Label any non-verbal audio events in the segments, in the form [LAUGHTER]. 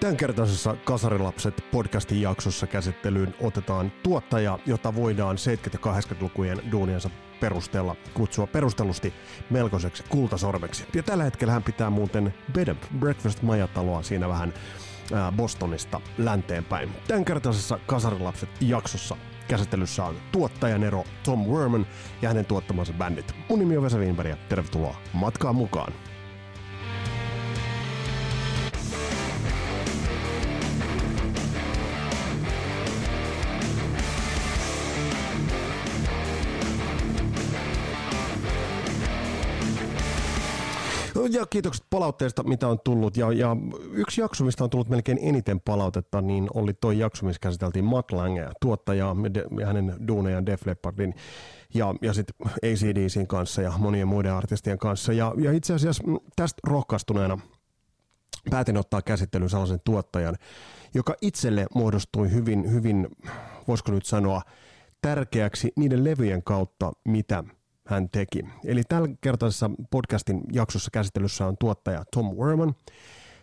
Tämänkertaisessa Kasarilapset podcastin jaksossa käsittelyyn otetaan tuottaja, jota voidaan 70- ja 80-lukujen duuniansa perusteella kutsua perustellusti melkoiseksi kultasormeksi. Ja tällä hetkellä hän pitää muuten Bed and Breakfast majataloa siinä vähän Bostonista länteenpäin. Tämänkertaisessa Kasarilapset jaksossa käsittelyssä on tuottajan ero Tom Werman ja hänen tuottamansa bändit. Mun nimi on Vesa Wienberg ja tervetuloa matkaan mukaan. Ja kiitokset palautteesta, mitä on tullut. Ja, ja yksi jakso, mistä on tullut melkein eniten palautetta, niin oli toi jakso, missä käsiteltiin Matt Lange, tuottajaa ja hänen duunejaan Def Leppardin ja, ja sitten ACDCin kanssa ja monien muiden artistien kanssa. Ja, ja itse asiassa tästä rohkaistuneena päätin ottaa käsittelyyn sellaisen tuottajan, joka itselle muodostui hyvin, hyvin, voisiko nyt sanoa, tärkeäksi niiden levyjen kautta, mitä hän teki. Eli tällä kertaisessa podcastin jaksossa käsittelyssä on tuottaja Tom Werman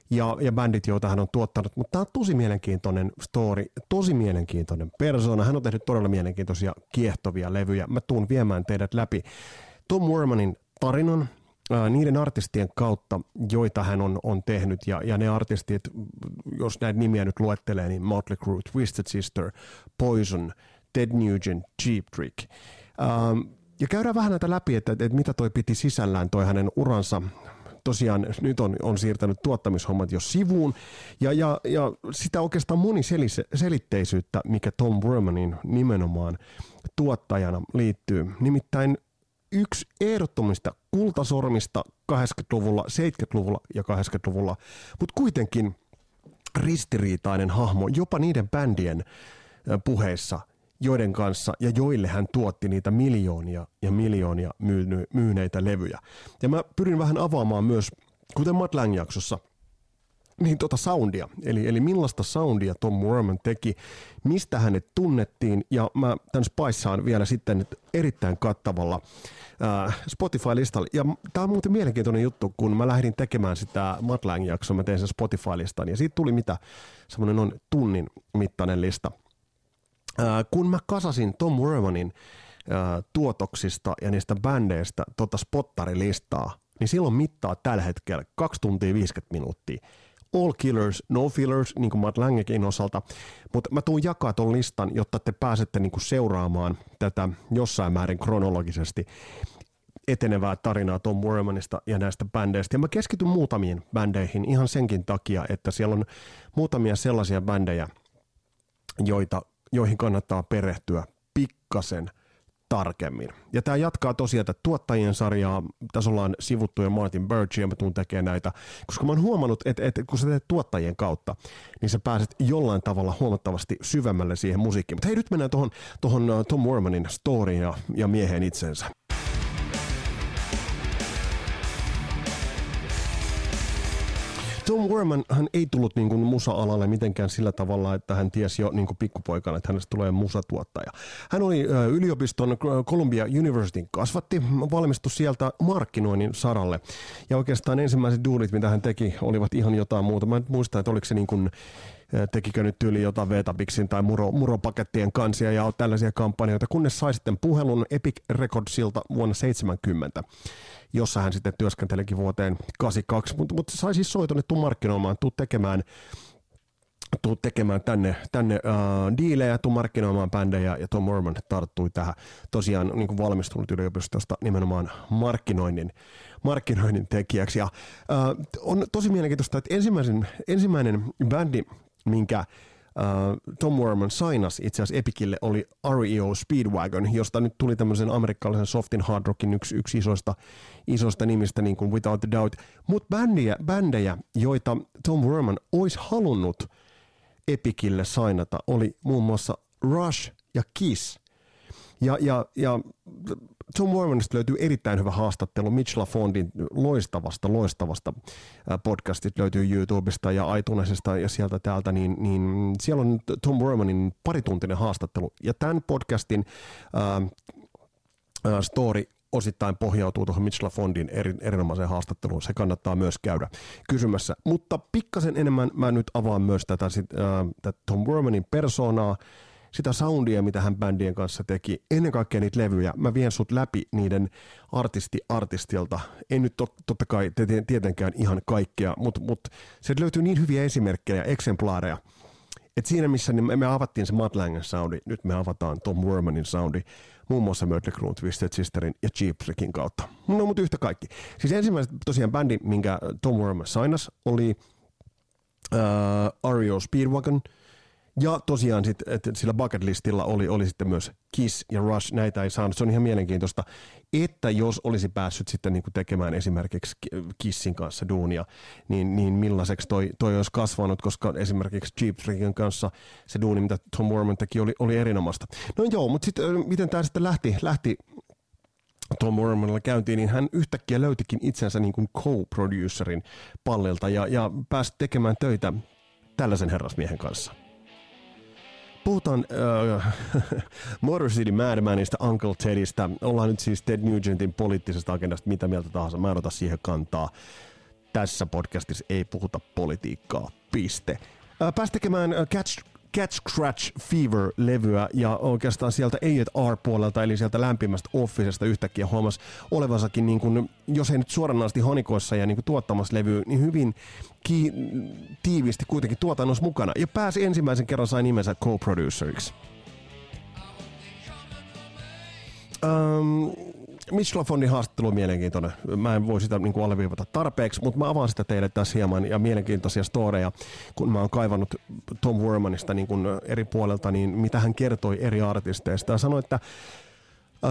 ja, ja bändit, joita hän on tuottanut. Mutta tämä on tosi mielenkiintoinen story, tosi mielenkiintoinen persona. Hän on tehnyt todella mielenkiintoisia, kiehtovia levyjä. Mä tuun viemään teidät läpi Tom Wermanin tarinan, niiden artistien kautta, joita hän on, on tehnyt, ja, ja ne artistit, jos näitä nimiä nyt luettelee, niin Motley Crue, Twisted Sister, Poison, Ted Nugent, Cheap Trick. Ähm, ja käydään vähän näitä läpi, että, että mitä toi piti sisällään toi hänen uransa. Tosiaan nyt on, on siirtänyt tuottamishommat jo sivuun, ja, ja, ja sitä oikeastaan moniselitteisyyttä, mikä Tom Wermanin nimenomaan tuottajana liittyy. Nimittäin yksi ehdottomista kultasormista 80-luvulla, 70-luvulla ja 80-luvulla, mutta kuitenkin ristiriitainen hahmo jopa niiden bändien puheissa – joiden kanssa ja joille hän tuotti niitä miljoonia ja miljoonia myyneitä levyjä. Ja mä pyrin vähän avaamaan myös, kuten Matt Lang-jaksossa, niin tota soundia, eli, eli millaista soundia Tom Werman teki, mistä hänet tunnettiin, ja mä tämän spaissaan vielä sitten erittäin kattavalla äh, Spotify-listalla. Ja tämä on muuten mielenkiintoinen juttu, kun mä lähdin tekemään sitä Matt Lang-jaksoa, mä tein sen Spotify-listan, ja siitä tuli mitä, semmoinen on tunnin mittainen lista – kun mä kasasin Tom Wermanin tuotoksista ja niistä bändeistä tota spottarilistaa, niin silloin mittaa tällä hetkellä 2 tuntia 50 minuuttia. All killers, no fillers, niin kuin Matt Langekin osalta. Mutta mä tuun jakaa ton listan, jotta te pääsette niin kuin seuraamaan tätä jossain määrin kronologisesti etenevää tarinaa Tom Wermanista ja näistä bändeistä. Ja mä keskityn muutamiin bändeihin ihan senkin takia, että siellä on muutamia sellaisia bändejä, joita joihin kannattaa perehtyä pikkasen tarkemmin. Ja tämä jatkaa tosiaan että tuottajien sarjaa. Tässä ollaan sivuttu jo Martin Birch ja mä tuun tekemään näitä, koska mä oon huomannut, että, että kun sä teet tuottajien kautta, niin sä pääset jollain tavalla huomattavasti syvemmälle siihen musiikkiin. Mutta hei, nyt mennään tuohon tohon uh, Tom Wormanin storyin ja, ja miehen itsensä. Tom Werman hän ei tullut niin kuin musa-alalle mitenkään sillä tavalla, että hän tiesi jo niin kuin pikkupoikana, että hänestä tulee musatuottaja. Hän oli yliopiston Columbia Universityn kasvatti, valmistui sieltä markkinoinnin saralle. Ja oikeastaan ensimmäiset duunit, mitä hän teki, olivat ihan jotain muuta. Mä en muista, että oliko se niin kuin tekikö nyt yli jotain Vetabixin tai muro, muropakettien kansia ja tällaisia kampanjoita, kunnes sai sitten puhelun Epic Recordsilta vuonna 70 jossa hän sitten työskentelikin vuoteen 82, mutta, mutta sai siis soiton, että tuu markkinoimaan, tuu tekemään tuu tekemään tänne, tänne uh, diilejä, tuu markkinoimaan bändejä ja Tom Mormon tarttui tähän tosiaan niin kuin valmistunut yliopistosta nimenomaan markkinoinnin, markkinoinnin tekijäksi. Ja, uh, on tosi mielenkiintoista, että ensimmäisen, ensimmäinen bändi, minkä Uh, Tom Werman sainas itse asiassa Epicille oli REO Speedwagon, josta nyt tuli tämmöisen amerikkalaisen softin hard rockin yksi, yksi isoista, isoista nimistä niin kuin Without a Doubt. Mutta bändejä, bändejä, joita Tom Werman olisi halunnut Epicille sainata, oli muun muassa Rush ja Kiss – ja, ja, ja Tom Mormonista löytyy erittäin hyvä haastattelu Mitch LaFondin loistavasta, loistavasta podcastit löytyy YouTubesta ja iTunesista ja sieltä täältä, niin, niin siellä on Tom Mormonin parituntinen haastattelu. Ja tämän podcastin äh, story osittain pohjautuu tuohon Mitch LaFondin eri, erinomaiseen haastatteluun. Se kannattaa myös käydä kysymässä. Mutta pikkasen enemmän mä nyt avaan myös tätä, sit, äh, tätä Tom Wermanin persoonaa, sitä soundia, mitä hän bändien kanssa teki, ennen kaikkea niitä levyjä. Mä vien sut läpi niiden artisti artistilta. En nyt tot, totta kai tietenkään ihan kaikkea, mutta mut, sieltä löytyy niin hyviä esimerkkejä, eksemplaareja, et siinä missä niin me avattiin se Matt Langen soundi, nyt me avataan Tom Wermanin soundi, muun muassa Mötley Crue, Twisted Sisterin ja Cheap Trickin kautta. No mutta yhtä kaikki. Siis ensimmäiset tosiaan bändi, minkä Tom Werman sainas, oli uh, Ario Speedwagon – ja tosiaan sit, että sillä bucket listilla oli, oli sitten myös Kiss ja Rush, näitä ei saanut. Se on ihan mielenkiintoista, että jos olisi päässyt sitten niin kuin tekemään esimerkiksi Kissin kanssa duunia, niin, niin millaiseksi toi, toi olisi kasvanut, koska esimerkiksi Cheap Trickin kanssa se duuni, mitä Tom Worman teki, oli, oli erinomaista. No joo, mutta sitten miten tämä sitten lähti, lähti Tom Wormanilla käyntiin, niin hän yhtäkkiä löytikin itsensä niin kuin co-producerin pallilta ja, ja pääsi tekemään töitä tällaisen herrasmiehen kanssa – puhutaan äh, [LAUGHS] Motor City Madmanista, Uncle Tedistä. Ollaan nyt siis Ted Nugentin poliittisesta agendasta, mitä mieltä tahansa. Mä en ota siihen kantaa. Tässä podcastissa ei puhuta politiikkaa. Piste. Äh, pääsi tekemään äh, Catch Catch Scratch Fever-levyä ja oikeastaan sieltä A&R-puolelta, eli sieltä lämpimästä Officesta yhtäkkiä huomasi olevansakin, niin kuin, jos ei nyt suoranaisesti honikoissa ja niin kuin tuottamassa levyä, niin hyvin ki- tiiviisti kuitenkin tuotannossa mukana. Ja pääsi ensimmäisen kerran sai nimensä co-produceriksi. Um, Mitch LaFondin haastattelu on mielenkiintoinen. Mä en voi sitä niin kuin alleviivata tarpeeksi, mutta mä avaan sitä teille tässä hieman ja mielenkiintoisia storeja, kun mä oon kaivannut Tom Wormanista niin kuin eri puolelta, niin mitä hän kertoi eri artisteista. Ja sanoi, että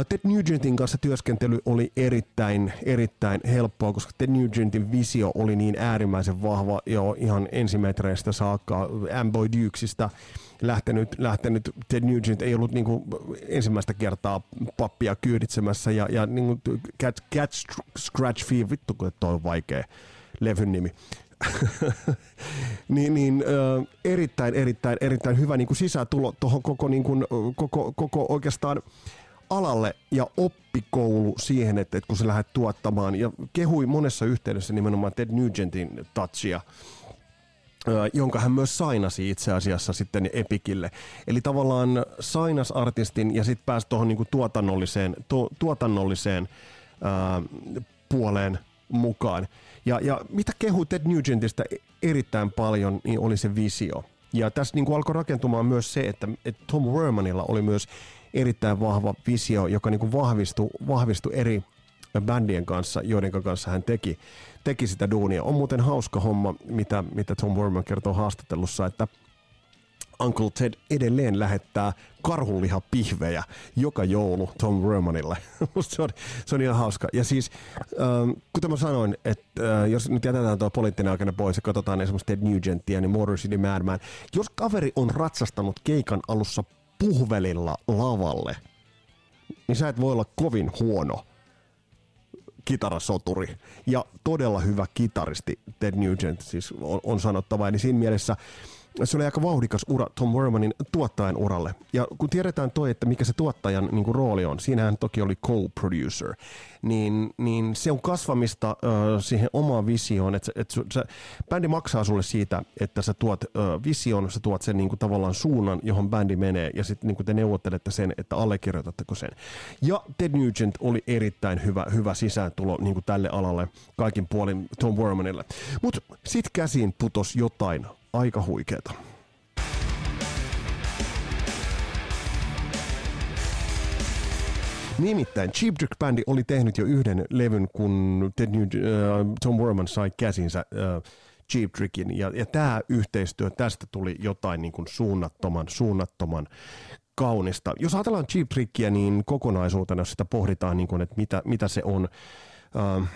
Ted Nugentin kanssa työskentely oli erittäin, erittäin helppoa, koska Ted Nugentin visio oli niin äärimmäisen vahva jo ihan ensimetreistä saakka Amboy Dukesista lähtenyt, lähtenyt Ted Nugent ei ollut niin kuin ensimmäistä kertaa pappia kyyditsemässä ja, ja niin kuin catch, catch, Scratch Fee, vittu kun toi on vaikea levyn nimi. [LAUGHS] niin, niin äh, erittäin, erittäin, erittäin hyvä niin kuin sisätulo tuohon koko, niin kuin, koko, koko oikeastaan alalle ja oppikoulu siihen, että, että kun sä lähdet tuottamaan ja kehui monessa yhteydessä nimenomaan Ted Nugentin touchia, jonka hän myös sainasi itse asiassa sitten Epikille. Eli tavallaan sainas artistin ja sitten pääsi tuohon niinku tuotannolliseen, tu, tuotannolliseen ää, puoleen mukaan. Ja, ja mitä kehu Ted Nugentista erittäin paljon, niin oli se visio. Ja tässä niin alkoi rakentumaan myös se, että, että Tom Wermanilla oli myös erittäin vahva visio, joka niin kuin vahvistui, vahvistui eri bändien kanssa, joiden kanssa hän teki, teki sitä duunia. On muuten hauska homma, mitä, mitä Tom Worman kertoo haastattelussa, että Uncle Ted edelleen lähettää karhunlihapihvejä joka joulu Tom Wermanille. [LAUGHS] se, on, se on ihan hauska. Ja siis, ähm, kuten mä sanoin, että äh, jos nyt jätetään tuo poliittinen aikana pois ja katsotaan esimerkiksi Ted Nugentia, niin Motor City Madman. Jos kaveri on ratsastanut keikan alussa puhvelilla lavalle, niin sä et voi olla kovin huono kitarasoturi ja todella hyvä kitaristi Ted Nugent siis on, on sanottava. Eli siinä mielessä se oli aika vauhdikas ura Tom Wermanin tuottajan uralle. Ja kun tiedetään toi, että mikä se tuottajan niin kuin, rooli on, siinähän toki oli co-producer, niin, niin se on kasvamista äh, siihen omaan visioon, että, että se, bändi maksaa sulle siitä, että sä tuot äh, vision, sä tuot sen niin kuin, tavallaan suunnan, johon bändi menee, ja sitten niin te neuvottelette sen, että allekirjoitatteko sen. Ja Ted Nugent oli erittäin hyvä, hyvä sisääntulo niin kuin tälle alalle kaikin puolin Tom Wermanille. Mutta sitten käsiin putos jotain aika huikeeta. Nimittäin Cheap Trick Bandi oli tehnyt jo yhden levyn, kun Ted New, uh, Tom Worman sai käsinsä uh, Cheap Trickin. Ja, ja tämä yhteistyö, tästä tuli jotain niin kuin suunnattoman, suunnattoman kaunista. Jos ajatellaan Cheap Trickia, niin kokonaisuutena, jos sitä pohditaan, niin kuin, että mitä, mitä se on, uh,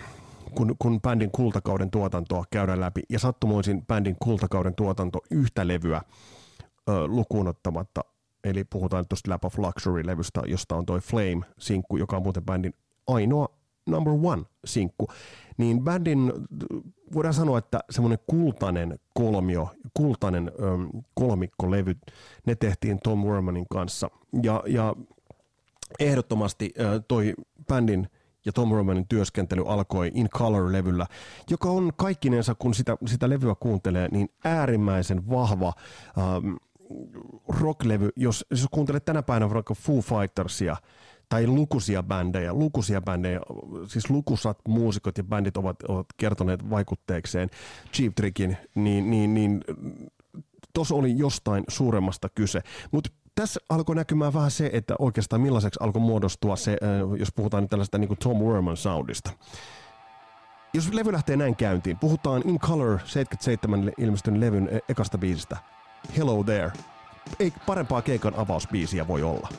kun, kun bändin kultakauden tuotantoa käydään läpi, ja sattumoisin bändin kultakauden tuotanto yhtä levyä ö, lukuun ottamatta, eli puhutaan tuosta Lap of Luxury-levystä, josta on toi Flame-sinkku, joka on muuten bändin ainoa number one-sinkku, niin bändin, voidaan sanoa, että semmoinen kultainen kolmio, kultainen ö, kolmikkolevy, ne tehtiin Tom Wermanin kanssa, ja, ja ehdottomasti ö, toi bändin ja Tom Romanin työskentely alkoi In Color-levyllä, joka on kaikkinensa, kun sitä, sitä levyä kuuntelee, niin äärimmäisen vahva ähm, rocklevy. Jos, jos kuuntelet tänä päivänä vaikka Foo Fightersia, tai lukuisia bändejä, lukuisia bändejä, siis lukusat muusikot ja bändit ovat, ovat kertoneet vaikutteekseen Cheap Trickin, niin, niin, niin tuossa oli jostain suuremmasta kyse. Mutta tässä alkoi näkymään vähän se, että oikeastaan millaiseksi alkoi muodostua se, äh, jos puhutaan nyt tällaista niin kuin Tom Werman soundista. Jos levy lähtee näin käyntiin, puhutaan In Color 77 ilmestyn levyn e- ekasta biisistä. Hello There. Ei parempaa keikan avausbiisiä voi olla.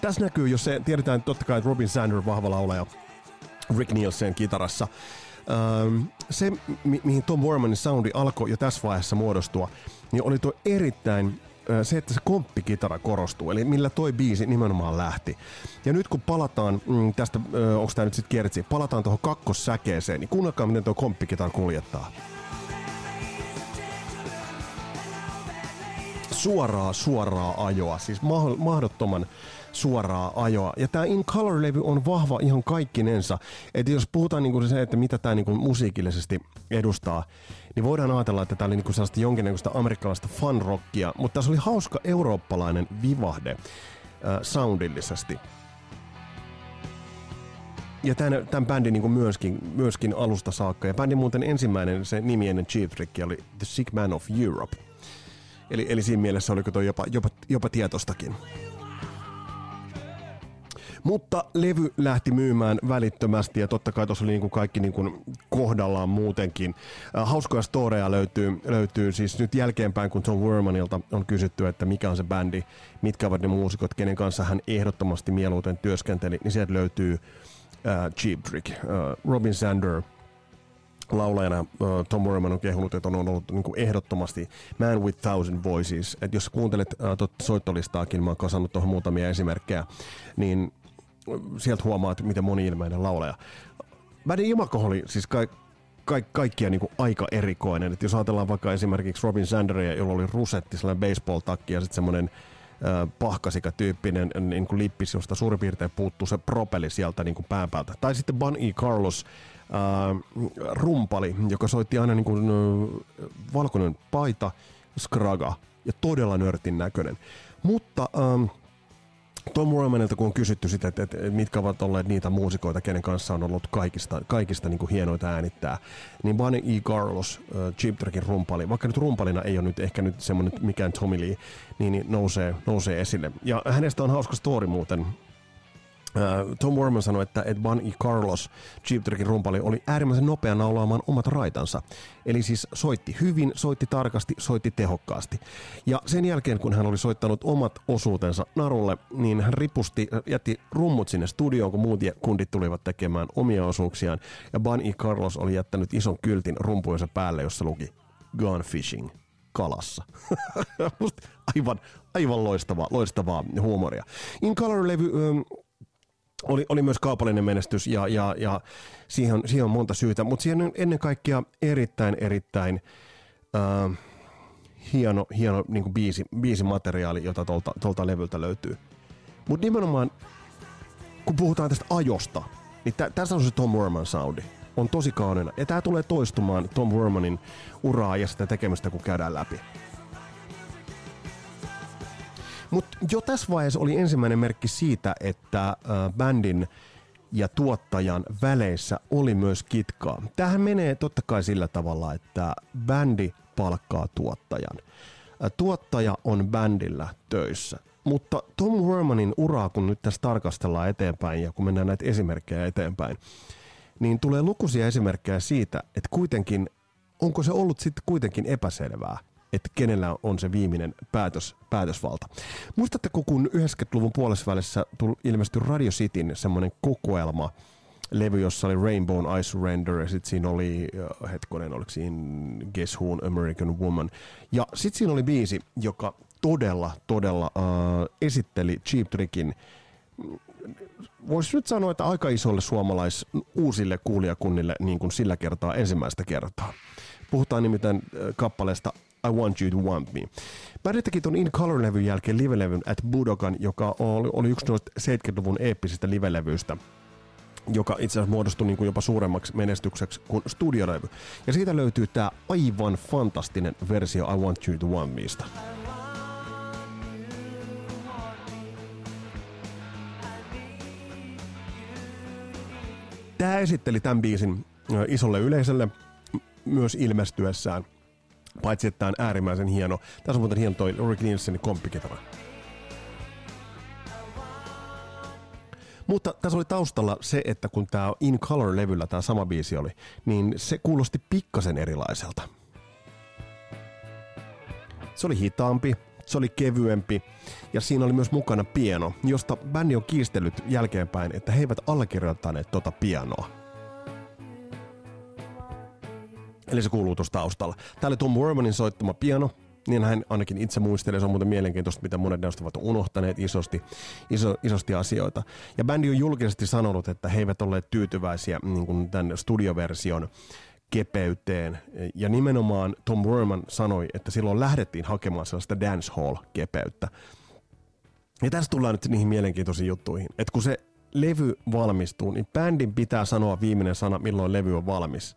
Tässä näkyy, jos se tiedetään totta kai, että Robin Sander vahva laulaja, Rick Nielsen kitarassa. Ähm, se, mi- mihin Tom Warmanin soundi alkoi jo tässä vaiheessa muodostua, niin oli tuo erittäin se, että se komppikitara korostuu, eli millä toi biisi nimenomaan lähti. Ja nyt kun palataan mm, tästä, onko tämä nyt sitten kiertsi, palataan tuohon kakkossäkeeseen, niin kuunnelkaa miten tuo komppikitara kuljettaa. Suoraa, suoraa ajoa, siis mahdottoman suoraa ajoa. Ja tämä In Color-levy on vahva ihan kaikkinensa. Että jos puhutaan niinku se, että mitä tämä niinku musiikillisesti edustaa, niin voidaan ajatella, että tämä oli niinku sellaista jonkinnäköistä amerikkalaista fun-rockia, mutta tässä oli hauska eurooppalainen vivahde äh, soundillisesti. Ja tämän, tämän bändin niin myöskin, myöskin alusta saakka. Ja bändin muuten ensimmäinen, se nimi ennen Chief Trick oli The Sick Man of Europe. Eli, eli siinä mielessä oliko toi jopa, jopa, jopa tietostakin. Mutta levy lähti myymään välittömästi ja totta kai tuossa oli niin kuin kaikki niin kuin kohdallaan muutenkin. Äh, hauskoja storeja löytyy, löytyy siis nyt jälkeenpäin, kun Tom Wermanilta on kysytty, että mikä on se bändi, mitkä ovat ne muusikot, kenen kanssa hän ehdottomasti mieluiten työskenteli, niin sieltä löytyy uh, Cheap Trick, uh, Robin Sander, laulajana uh, Tom Werman on kehunut, että on ollut niin kuin ehdottomasti Man with Thousand Voices. Et jos kuuntelet uh, soittolistaakin, mä oon kasannut tuohon muutamia esimerkkejä, niin sieltä huomaat, miten moni-ilmeinen laulaja. Bändin imako oli siis ka- ka- kaikkia niin kuin aika erikoinen. Et jos ajatellaan vaikka esimerkiksi Robin Sanderia, jolla oli rusetti, sellainen baseball-takki ja sitten semmoinen pahkasika-tyyppinen niin kuin lippis, josta suurin piirtein puuttuu se propeli sieltä niin kuin pään päältä. Tai sitten Bun E. Carlos, äh, rumpali, joka soitti aina niin kuin, äh, valkoinen paita, skraga ja todella nörtin näköinen. Mutta äh, Tom Romanilta, kun on kysytty sitä, että, että mitkä ovat olleet niitä muusikoita, kenen kanssa on ollut kaikista, kaikista niin kuin hienoita äänittää, niin Bunny E. Carlos, äh, Cheap Trackin rumpali, vaikka nyt rumpalina ei ole nyt ehkä nyt semmoinen mikään Tommy Lee, niin, niin nousee, nousee esille. Ja hänestä on hauska story muuten, Tom Worman sanoi, että Ed E. Carlos, Cheap Trickin rumpali, oli äärimmäisen nopea naulaamaan omat raitansa. Eli siis soitti hyvin, soitti tarkasti, soitti tehokkaasti. Ja sen jälkeen, kun hän oli soittanut omat osuutensa narulle, niin hän ripusti, jätti rummut sinne studioon, kun muut kundit tulivat tekemään omia osuuksiaan. Ja E. Carlos oli jättänyt ison kyltin rumpujensa päälle, jossa luki Gone Fishing kalassa. [LAUGHS] aivan, aivan loistavaa, loistavaa huumoria. In Color-levy oli, oli myös kaupallinen menestys ja, ja, ja siihen, siihen on monta syytä, mutta siihen on ennen kaikkea erittäin, erittäin äh, hieno, hieno niin kuin biisi, biisimateriaali, jota tuolta, tuolta levyltä löytyy. Mutta nimenomaan, kun puhutaan tästä ajosta, niin tä, tässä on se Tom Werman soundi. On tosi kaunina. Ja tämä tulee toistumaan Tom Wermanin uraa ja sitä tekemistä, kun käydään läpi. Mutta jo tässä vaiheessa oli ensimmäinen merkki siitä, että äh, bändin ja tuottajan väleissä oli myös kitkaa. Tähän menee totta kai sillä tavalla, että bändi palkkaa tuottajan. Äh, tuottaja on bändillä töissä. Mutta Tom Wermanin uraa, kun nyt tässä tarkastellaan eteenpäin ja kun mennään näitä esimerkkejä eteenpäin, niin tulee lukuisia esimerkkejä siitä, että kuitenkin, onko se ollut sitten kuitenkin epäselvää, että kenellä on se viimeinen päätös, päätösvalta. Muistatteko, kun 90-luvun puolessa välissä ilmestyi Radio Cityn semmoinen kokoelma, levy, jossa oli Rainbow I Surrender, ja sitten siinä oli, äh, hetkonen, oliko siinä Guess Who, American Woman. Ja sitten siinä oli biisi, joka todella, todella uh, esitteli Cheap Trickin voisi nyt sanoa, että aika isolle suomalais uusille kuulijakunnille niin kuin sillä kertaa ensimmäistä kertaa. Puhutaan nimittäin kappaleesta I Want You To Want Me. Bändi teki ton In Color-levyn jälkeen livelevyn At Budokan, joka oli, oli yksi noista 70-luvun eeppisistä livelevyistä joka itse asiassa muodostui niin kuin jopa suuremmaksi menestykseksi kuin studiolevy. Ja siitä löytyy tämä aivan fantastinen versio I Want You To Want Meista. Tämä esitteli tämän biisin isolle yleisölle myös ilmestyessään. Paitsi, että tämä on äärimmäisen hieno. Tässä on muuten hieno toi Rick Nielsenin komppikitara. Mutta tässä oli taustalla se, että kun tämä In Color-levyllä tämä sama biisi oli, niin se kuulosti pikkasen erilaiselta. Se oli hitaampi, se oli kevyempi ja siinä oli myös mukana piano, josta bändi on kiistellyt jälkeenpäin, että he eivät allekirjoittaneet tota pianoa. Eli se kuuluu tuossa taustalla. Tämä oli Tom Wermanin soittama piano, niin hän ainakin itse muistelee, se on muuten mielenkiintoista, mitä monet näistä ovat unohtaneet isosti, iso, isosti asioita. Ja bändi on julkisesti sanonut, että he eivät olleet tyytyväisiä niin kuin tämän studioversion kepeyteen. Ja nimenomaan Tom Werman sanoi, että silloin lähdettiin hakemaan sellaista dancehall-kepeyttä. Ja tässä tullaan nyt niihin mielenkiintoisiin juttuihin, että kun se levy valmistuu, niin bändin pitää sanoa viimeinen sana, milloin levy on valmis.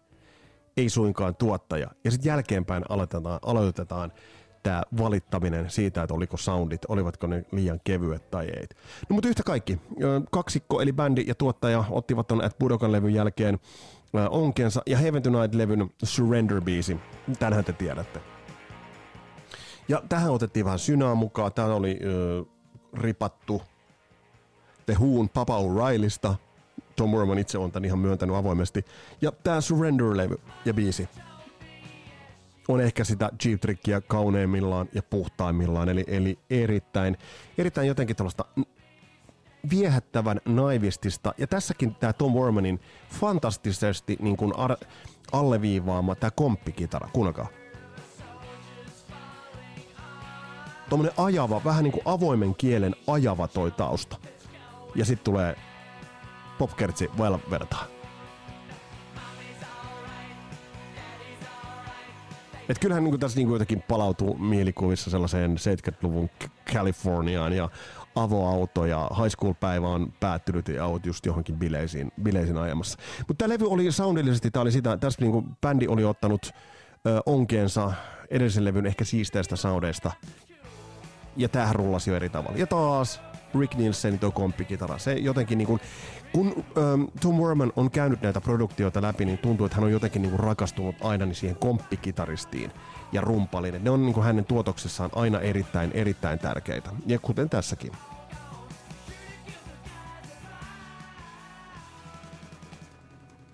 Ei suinkaan tuottaja. Ja sitten jälkeenpäin aloitetaan, aloitetaan tämä valittaminen siitä, että oliko soundit, olivatko ne liian kevyet tai ei. No mutta yhtä kaikki, kaksikko eli bändi ja tuottaja ottivat ton At Budokan levyn jälkeen onkensa ja Heaven Tonight-levyn Surrender-biisi. Tänhän te tiedätte. Ja tähän otettiin vähän synää mukaan. Tämä oli ö, ripattu The Papa O'Reillysta. Tom Mormon itse on tämän ihan myöntänyt avoimesti. Ja tämä Surrender-levy ja biisi on ehkä sitä Cheap Trickia kauneimmillaan ja puhtaimmillaan, eli, eli erittäin, erittäin jotenkin tällaista viehättävän naivistista. Ja tässäkin tämä Tom Wormanin fantastisesti niin kuin ar- alleviivaama tämä komppikitara. Kuunnelkaa. Tuommoinen ajava, vähän niin kuin avoimen kielen ajava toi tausta. Ja sitten tulee popkertsi vertaa. Et kyllähän niin tässä niin jotenkin palautuu mielikuvissa sellaiseen 70-luvun Californiaan ja avoauto ja high school-päivä on päättynyt ja oot just johonkin bileisiin, bileisiin ajamassa. Mutta tämä levy oli soundillisesti, tää oli sitä, tässä niinku bändi oli ottanut ö, onkeensa edellisen levyn ehkä siisteistä soundeista ja tämähän rullasi jo eri tavalla. Ja taas Rick Nielsen tuo komppikitara. Se jotenkin niin kuin, kun ähm, Tom Werman on käynyt näitä produktioita läpi, niin tuntuu, että hän on jotenkin niin kuin rakastunut aina niin siihen komppikitaristiin ja rumpaliin. Ne on niin kuin hänen tuotoksessaan aina erittäin, erittäin tärkeitä. Ja kuten tässäkin.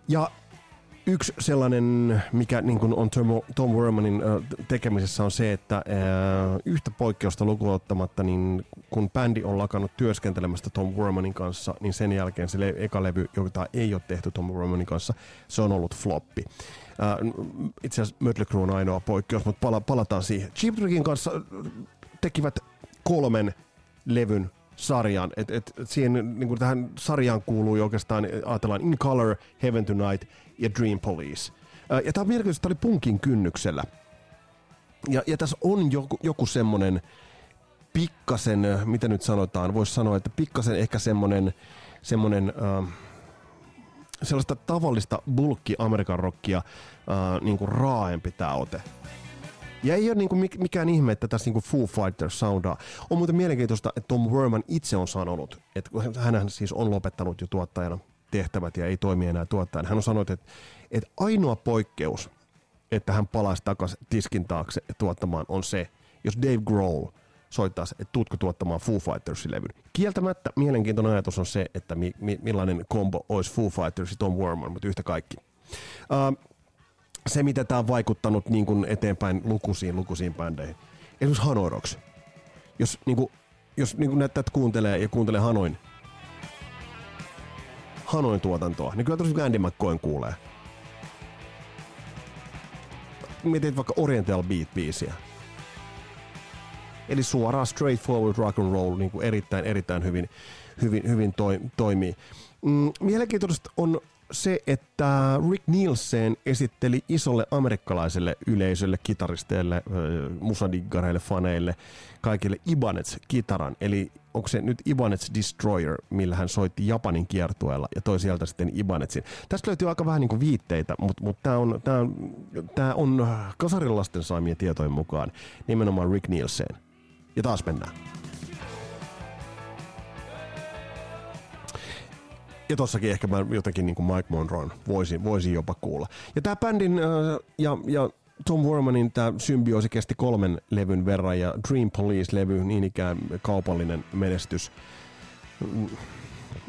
Ja yksi sellainen, mikä niin kuin on Tom, Tom Wermanin tekemisessä on se, että yhtä poikkeusta lukuun ottamatta, niin kun bändi on lakannut työskentelemästä Tom Wermanin kanssa, niin sen jälkeen se le- eka levy, jota ei ole tehty Tom Wermanin kanssa, se on ollut floppi. itse asiassa Mötley Crue on ainoa poikkeus, mutta pala- palataan siihen. Cheap Trickin kanssa tekivät kolmen levyn sarjan. Et, et, siihen, niin tähän sarjaan kuuluu oikeastaan, ajatellaan In Color, Heaven Tonight ja Dream Police. Ja tämä on mielenkiintoista, että oli punkin kynnyksellä. Ja, ja tässä on joku, joku semmoinen pikkasen, mitä nyt sanotaan, voisi sanoa, että pikkasen ehkä semmoinen, semmoinen äh, sellaista tavallista bulkki Amerikan rockia äh, niin kuin raaempi tämä ote. Ja ei ole niinku mikään ihme, että tässä niinku Foo Fighters soundaa. On muuten mielenkiintoista, että Tom Werman itse on sanonut, että hän siis on lopettanut jo tuottajana tehtävät ja ei toimi enää tuottajana. Hän on sanonut, että, että ainoa poikkeus, että hän palaisi takaisin tiskin taakse tuottamaan, on se, jos Dave Grohl soittaisi, että tuutko tuottamaan Foo Fightersin levyn. Kieltämättä mielenkiintoinen ajatus on se, että mi, mi, millainen kombo olisi Foo Fighters ja Tom Werman, mutta yhtä kaikki. Uh, se, mitä tämä on vaikuttanut niin kuin eteenpäin lukuisiin, lukuisiin bändeihin. Esimerkiksi Hanoroks. Jos, niin kuin, jos niin kuin näyttää, että kuuntelee ja kuuntelee Hanoin, Hanoin tuotantoa, niin kyllä tosiaan Andy McCoyn kuulee. Mietit vaikka Oriental Beat-biisiä. Eli suoraan straightforward rock and roll niin kuin erittäin, erittäin hyvin, hyvin, hyvin toi, toimii. Mm, mielenkiintoista on se, että Rick Nielsen esitteli isolle amerikkalaiselle yleisölle, kitaristeille, musadiggareille, faneille, kaikille Ibanez-kitaran. Eli onko se nyt Ibanez Destroyer, millä hän soitti Japanin kiertueella ja toi sieltä sitten Ibanezin. Tästä löytyy aika vähän niin viitteitä, mutta, mutta tämä on, tää on, tää on kasarilasten saamien tietojen mukaan nimenomaan Rick Nielsen. Ja taas mennään. Ja tossakin ehkä mä jotenkin niin kuin Mike Monroe voisin, voisin jopa kuulla. Ja tämä bändin äh, ja, ja Tom Wormanin tämä symbioosi kesti kolmen levyn verran ja Dream Police-levy niin ikään kaupallinen menestys.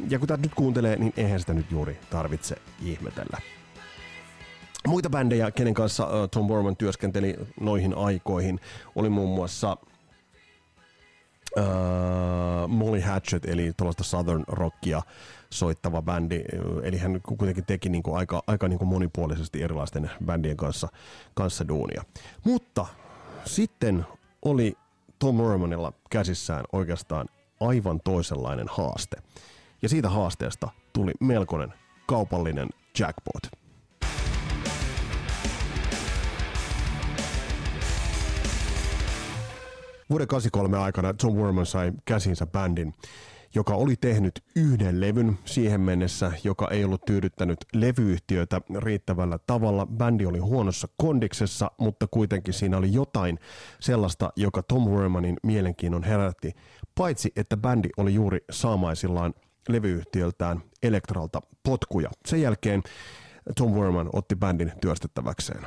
Ja kun tätä nyt kuuntelee, niin eihän sitä nyt juuri tarvitse ihmetellä. Muita bändejä, kenen kanssa uh, Tom Worman työskenteli noihin aikoihin, oli muun muassa uh, Molly Hatchet, eli tuollaista Southern Rockia, soittava bändi, eli hän kuitenkin teki niin kuin aika, aika niin kuin monipuolisesti erilaisten bändien kanssa, kanssa duunia. Mutta sitten oli Tom Mormonilla käsissään oikeastaan aivan toisenlainen haaste. Ja siitä haasteesta tuli melkoinen kaupallinen jackpot. Vuoden 83 aikana Tom Worman sai käsinsä bändin, joka oli tehnyt yhden levyn siihen mennessä, joka ei ollut tyydyttänyt levyyhtiöitä riittävällä tavalla. Bändi oli huonossa kondiksessa, mutta kuitenkin siinä oli jotain sellaista, joka Tom Wermanin mielenkiinnon herätti. Paitsi, että bändi oli juuri saamaisillaan levyyhtiöltään Elektralta potkuja. Sen jälkeen Tom Werman otti bändin työstettäväkseen.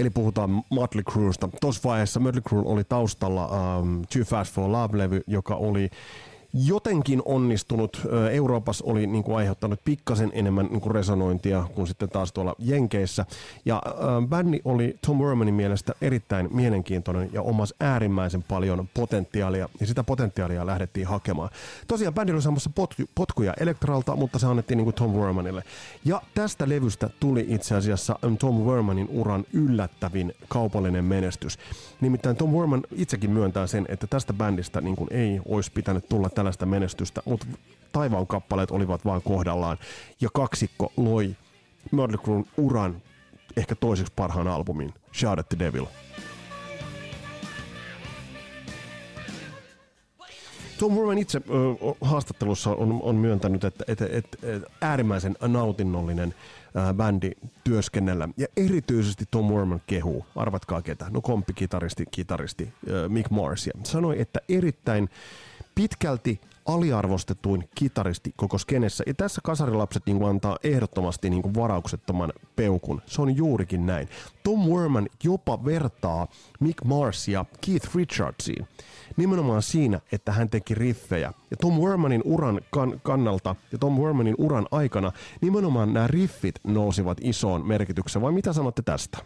Eli puhutaan Motley Cruesta. Tuossa vaiheessa Motley Crue oli taustalla um, Too Fast for Love-levy, joka oli jotenkin onnistunut. Euroopassa oli niin kuin aiheuttanut pikkasen enemmän niin kuin resonointia kuin sitten taas tuolla Jenkeissä. Ja äh, bändi oli Tom Wermanin mielestä erittäin mielenkiintoinen ja omasi äärimmäisen paljon potentiaalia, ja sitä potentiaalia lähdettiin hakemaan. Tosiaan bändi oli saamassa pot- potkuja Elektralta, mutta se annettiin niin kuin Tom Wermanille. Ja tästä levystä tuli itse asiassa Tom Wermanin uran yllättävin kaupallinen menestys. Nimittäin Tom Werman itsekin myöntää sen, että tästä bändistä niin kuin ei olisi pitänyt tulla tällaista menestystä, mutta taivaan kappaleet olivat vain kohdallaan. Ja kaksikko loi Mötley uran ehkä toiseksi parhaan albumin, Shout at the Devil. Tom Worman itse ö, haastattelussa on, on myöntänyt, että, että, että, että äärimmäisen nautinnollinen ää, bändi työskennellä. Ja erityisesti Tom Worman kehuu, arvatkaa ketä, no komppi, kitaristi, ää, Mick Marsia. Sanoi, että erittäin pitkälti aliarvostetuin kitaristi koko skenessä. Ja tässä kasarilapset niin antaa ehdottomasti niin varauksettoman peukun. Se on juurikin näin. Tom Werman jopa vertaa Mick Marsia Keith Richardsiin. Nimenomaan siinä, että hän teki riffejä. Ja Tom Wermanin uran kan- kannalta ja Tom Wermanin uran aikana nimenomaan nämä riffit nousivat isoon merkitykseen. Vai mitä sanotte tästä?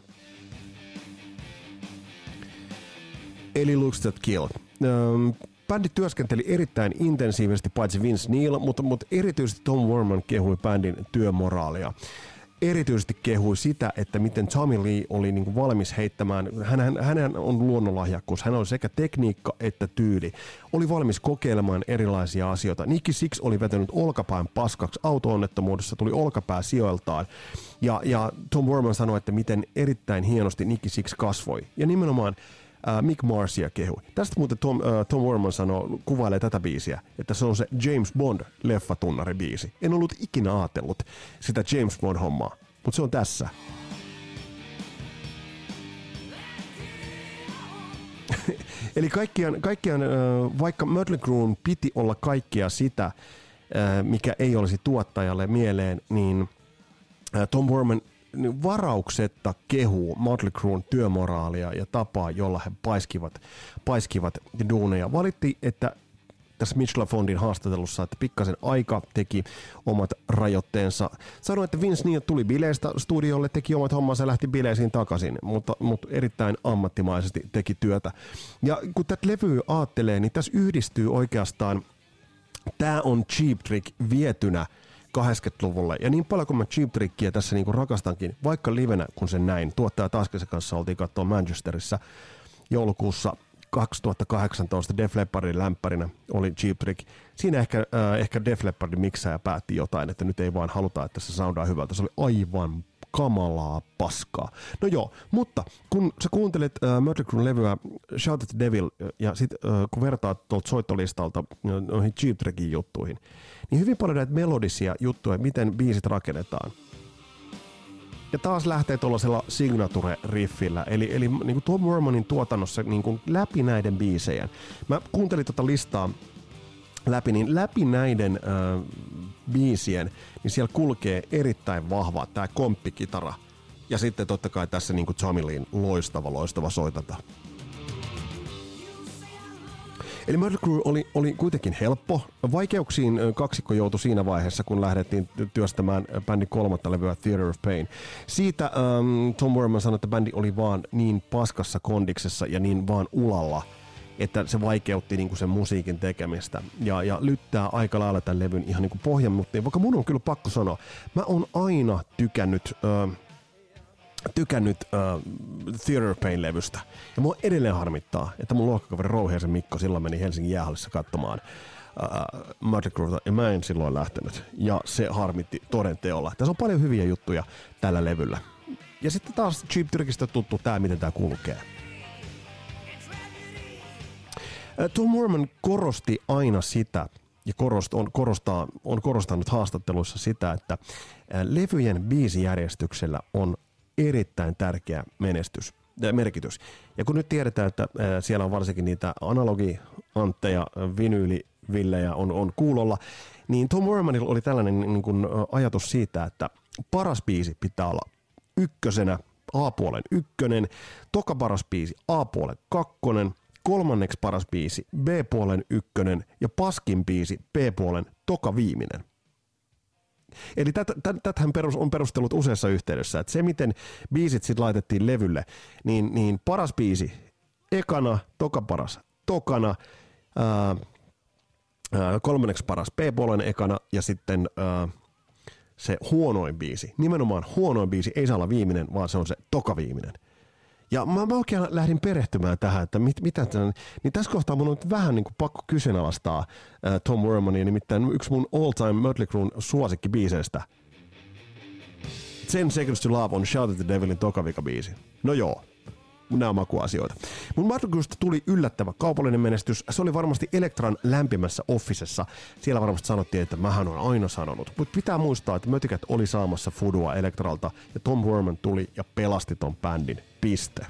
Eli Looks That Kill. Öm, bändi työskenteli erittäin intensiivisesti, paitsi Vince Neil, mutta, mutta erityisesti Tom Worman kehui bändin työmoraalia erityisesti kehui sitä, että miten Tommy Lee oli niin kuin valmis heittämään, hän, hän, on luonnonlahjakkuus, hän on sekä tekniikka että tyyli, oli valmis kokeilemaan erilaisia asioita. Nicky Six oli vetänyt olkapään paskaksi auto-onnettomuudessa, tuli olkapää sijoiltaan, ja, ja Tom Worman sanoi, että miten erittäin hienosti Nicky Six kasvoi. Ja nimenomaan äh, Mick Marsia kehui. Tästä muuten Tom, äh, Tom Worman sanoo, kuvailee tätä biisiä, että se on se James Bond leffatunnari biisi. En ollut ikinä ajatellut sitä James Bond-hommaa, mutta se on tässä. [LAUGHS] Eli kaikkiaan, kaikkiaan äh, vaikka Mötley Cruen piti olla kaikkia sitä, äh, mikä ei olisi tuottajalle mieleen, niin äh, Tom Worman niin varauksetta kehuu Motley Cruen työmoraalia ja tapaa, jolla he paiskivat, paiskivat duuneja. Valitti, että tässä Mitch LaFondin haastattelussa, että pikkasen aika teki omat rajoitteensa. Sanoi, että Vince Neil tuli bileistä studiolle, teki omat hommansa ja lähti bileisiin takaisin, mutta, mutta erittäin ammattimaisesti teki työtä. Ja kun tätä levyä aattelee, niin tässä yhdistyy oikeastaan, tämä on Cheap Trick vietynä 80-luvulle. Ja niin paljon kuin mä Cheap Trickia tässä niinku rakastankin, vaikka livenä kun sen näin, tuottaja Taskisen kanssa oltiin katsoa Manchesterissa joulukuussa 2018 Def Leppardin lämpärinä oli Cheap Trick. Siinä ehkä, äh, ehkä Def Leppardin miksaaja päätti jotain, että nyt ei vaan haluta, että se soundaa hyvältä. Se oli aivan kamalaa paskaa. No joo, mutta kun sä kuuntelet äh, Mötley levyä Shout at the Devil ja sit äh, kun vertaat tuolta soittolistalta noihin Cheap Trickin juttuihin, niin hyvin paljon näitä melodisia juttuja, miten biisit rakennetaan – ja taas lähtee tuollaisella signature-riffillä, eli, eli niin kuin Tom Wormanin tuotannossa niin kuin läpi näiden biisejä. Mä kuuntelin tuota listaa läpi, niin läpi näiden äh, biisien, niin siellä kulkee erittäin vahva tämä komppikitara. Ja sitten totta kai tässä niin kuin Jamilin loistava, loistava soitanta. Eli Murder Crew oli, oli kuitenkin helppo. Vaikeuksiin kaksikko joutui siinä vaiheessa, kun lähdettiin työstämään bändin kolmatta levyä Theater of Pain. Siitä um, Tom Werman sanoi, että bändi oli vaan niin paskassa kondiksessa ja niin vaan ulalla, että se vaikeutti niin kuin sen musiikin tekemistä ja, ja lyttää aika lailla tämän levyn ihan niin kuin mutta vaikka mun on kyllä pakko sanoa, mä oon aina tykännyt uh, tykännyt uh, Theater Pain-levystä. Ja mua edelleen harmittaa, että mun luokkakaveri Rouheisen Mikko silloin meni Helsingin jäähallissa katsomaan uh, Mötley ja mä en silloin lähtenyt. Ja se harmitti toden teolla. Tässä on paljon hyviä juttuja tällä levyllä. Ja sitten taas Cheap Trickistä tuttu tämä, miten tämä kulkee. Tom Mormon korosti aina sitä, ja korost, on, korostaa, on korostanut haastatteluissa sitä, että levyjen biisijärjestyksellä on erittäin tärkeä menestys, äh, merkitys. Ja kun nyt tiedetään, että äh, siellä on varsinkin niitä analogiantteja, vinyylivillejä on, on kuulolla, niin Tom Wermanilla oli tällainen niin kuin, ajatus siitä, että paras biisi pitää olla ykkösenä, A-puolen ykkönen, toka paras biisi A-puolen kakkonen, kolmanneksi paras biisi B-puolen ykkönen ja paskin biisi B-puolen toka viimeinen. Eli tätähän perus, on perustellut useassa yhteydessä, että se miten biisit sitten laitettiin levylle, niin, niin paras biisi ekana, toka paras tokana, ää, ää, kolmanneksi paras B-puolen ekana ja sitten ää, se huonoin biisi, nimenomaan huonoin biisi ei saa olla viimeinen, vaan se on se toka viimeinen. Ja mä, mä oikein lähdin perehtymään tähän, että mit, mitä tämän, niin tässä kohtaa mun on nyt vähän niin kuin pakko kyseenalaistaa äh, Tom Wormania, nimittäin yksi mun all-time Mötley Cruen suosikkibiiseistä. Ten Seconds to Love on Shout at the Devilin tokavika biisi. No joo, nämä on makuasioita. Mun Madrigalista tuli yllättävä kaupallinen menestys. Se oli varmasti Elektran lämpimässä offisessa. Siellä varmasti sanottiin, että mähän on aina sanonut. Mutta pitää muistaa, että Mötikät oli saamassa Fudua Elektralta ja Tom Worman tuli ja pelasti ton bändin. Piste.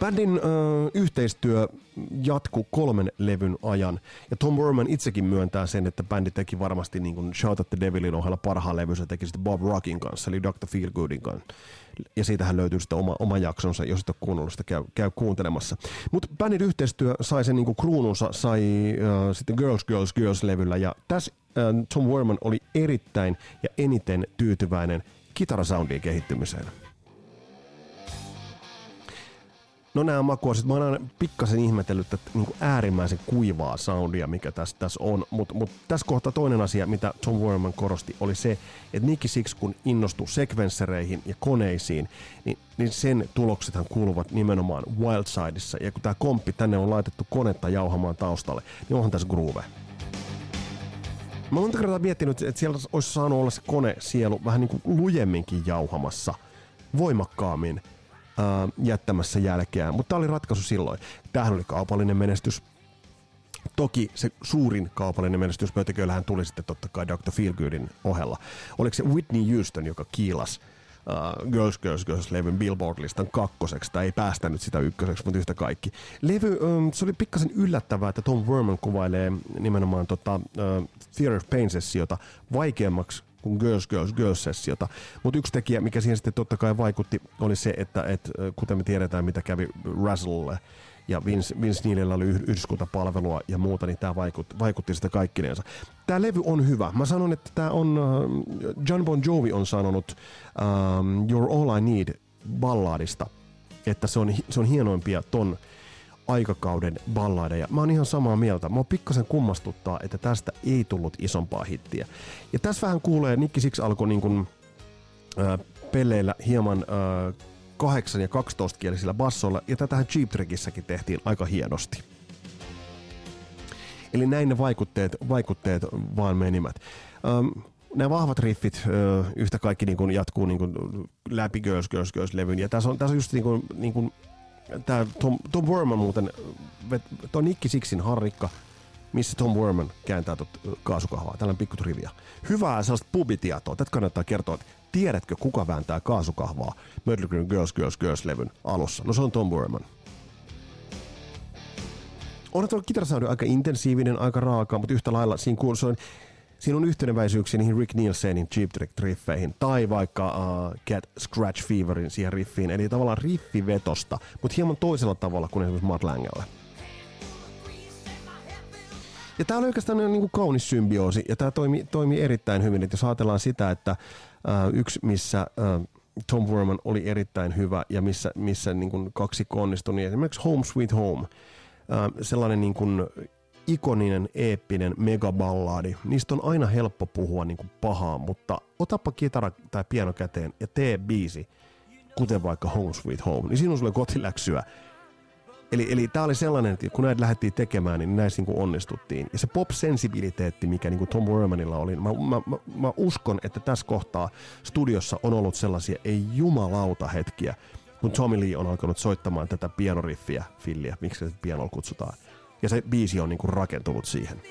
Bändin ö, yhteistyö jatku kolmen levyn ajan, ja Tom Worman itsekin myöntää sen, että bändi teki varmasti niin kuin Shout at the Devilin ohella parhaan levynsä, teki sitten Bob Rockin kanssa, eli Dr. Feelgoodin kanssa. Ja siitähän löytyy sitten oma, oma jaksonsa, jos et ole kuunnellut sitä, käy, käy kuuntelemassa. Mutta bändin yhteistyö sai sen niin kuin kruununsa, sai äh, sitten Girls, Girls, Girls-levyllä, ja tässä äh, Tom Worman oli erittäin ja eniten tyytyväinen kitarasoundien kehittymiseen. No nämä makuasit, mä oon aina pikkasen ihmetellyt, että niin äärimmäisen kuivaa soundia, mikä tässä, tässä on. Mutta mut tässä kohtaa toinen asia, mitä Tom Werman korosti, oli se, että Nicky Six kun innostui sekvenssereihin ja koneisiin, niin, niin sen tuloksethan kuuluvat nimenomaan Wildsideissa. Ja kun tämä komppi tänne on laitettu konetta jauhamaan taustalle, niin onhan tässä groove. Mä monta kertaa miettinyt, että siellä olisi saanut olla se kone sielu vähän niin kuin lujemminkin jauhamassa, voimakkaammin – äh, jättämässä jälkeään, mutta tämä oli ratkaisu silloin. Tämähän oli kaupallinen menestys. Toki se suurin kaupallinen menestys Mötiköillähän tuli sitten totta kai Dr. Feelgoodin ohella. Oliko se Whitney Houston, joka kiilas uh, Girls, Girls, Girls-levyn Billboard-listan kakkoseksi, tai ei päästänyt sitä ykköseksi, mutta yhtä kaikki. Levy, um, se oli pikkasen yllättävää, että Tom Werman kuvailee nimenomaan tota, uh, Fear of Pain-sessiota vaikeammaksi kuin Girls, Girls, Girls-sessiota. Mutta yksi tekijä, mikä siihen sitten totta kai vaikutti, oli se, että et, kuten me tiedetään, mitä kävi Razzlelle ja Vince, Vince Neilillä oli yhdyskuntapalvelua ja muuta, niin tämä vaikutti, vaikutti sitä kaikkineensa. Tämä levy on hyvä. Mä sanon, että tämä on, John Bon Jovi on sanonut um, You're All I Need ballaadista, että se on, se on hienoimpia ton aikakauden balladeja. Mä oon ihan samaa mieltä. Mä pikkasen kummastuttaa, että tästä ei tullut isompaa hittiä. Ja tässä vähän kuulee, Nikki Six alkoi niin kuin, äh, peleillä hieman äh, 8 ja 12 kielisillä bassoilla, ja tätähän Cheap Trickissäkin tehtiin aika hienosti. Eli näin ne vaikutteet, vaikutteet vaan menivät. Um, nämä vahvat riffit ö, yhtä kaikki niin kuin jatkuu niin kuin läpi Girls, Girls, Girls-levyn. Ja tässä on, tässä on just niin kuin, niin kuin tämä Tom, Tom Worman muuten, tuo Nicky Sixin harrikka, missä Tom Worman kääntää tuot kaasukahvaa. Tällainen pikku trivia. Hyvää sellaista pubitietoa. Tätä kannattaa kertoa, että tiedätkö kuka vääntää kaasukahvaa Mötley Crue Girls, Girls, Girls-levyn alussa? No se on Tom Worman. On tuo kitarasoundi aika intensiivinen, aika raaka, mutta yhtä lailla siinä, kuul- se on, siinä on yhteneväisyyksiä niihin Rick Nielsenin Cheap Trick riffeihin tai vaikka uh, Get Scratch Feverin siihen riffiin. Eli tavallaan riffivetosta, mutta hieman toisella tavalla kuin esimerkiksi Matt Langella. Ja tämä oli oikeastaan niin kuin kaunis symbioosi, ja tämä toimi, toimi erittäin hyvin. Et jos ajatellaan sitä, että uh, yksi, missä uh, Tom Worman oli erittäin hyvä, ja missä, missä niin kuin kaksi onnistui, niin esimerkiksi Home Sweet Home, uh, sellainen niin kuin ikoninen, eeppinen megaballaadi. Niistä on aina helppo puhua niin kuin pahaa, mutta otapa kitara tai piano käteen ja tee biisi, kuten vaikka Home Sweet Home, niin siinä on sulle kotiläksyä. Eli, eli tämä oli sellainen, että kun näitä lähdettiin tekemään, niin näissä niin onnistuttiin. Ja se pop-sensibiliteetti, mikä niin kuin Tom Wermanilla oli, mä, mä, mä, mä uskon, että tässä kohtaa studiossa on ollut sellaisia ei jumalauta hetkiä, kun Tommy Lee on alkanut soittamaan tätä pianoriffiä, filliä, miksi se pianolla kutsutaan. Ja se biisi on niin kuin rakentunut siihen.